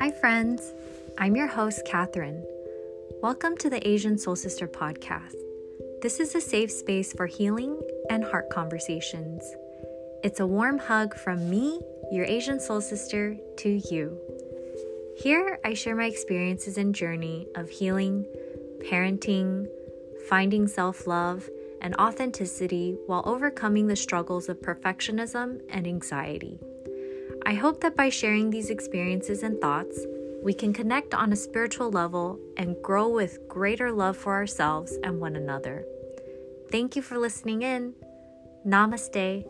Hi, friends. I'm your host, Catherine. Welcome to the Asian Soul Sister podcast. This is a safe space for healing and heart conversations. It's a warm hug from me, your Asian Soul Sister, to you. Here, I share my experiences and journey of healing, parenting, finding self love, and authenticity while overcoming the struggles of perfectionism and anxiety. I hope that by sharing these experiences and thoughts, we can connect on a spiritual level and grow with greater love for ourselves and one another. Thank you for listening in. Namaste.